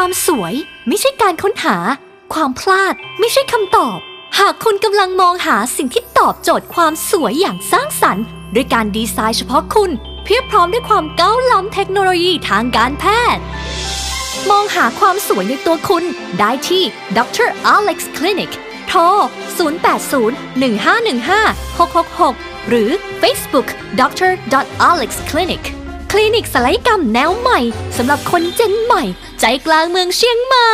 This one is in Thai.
ความสวยไม่ใช่การค้นหา ความพลาดไม่ใช่คำตอบ หากคุณกำลังมองหาสิ่งที่ตอบโจทย์ความสวยอย่างสร้างสรรค์ด้วยการดีไซน์เฉพาะคุณ เพียบพร้อมด้วยความก้าวล้ำเทคโนโลยีทางการแพทย์ มองหาความสวยในตัวคุณได้ที่ Dr. Alex Clinic โทร 0801515666 หรือ Facebook Dr. Alex Clinic คลินิกศัลยกรรมแนวใหม่สำหรับคนเจนใหม่ ใจกลางเมืองเชียงใหม่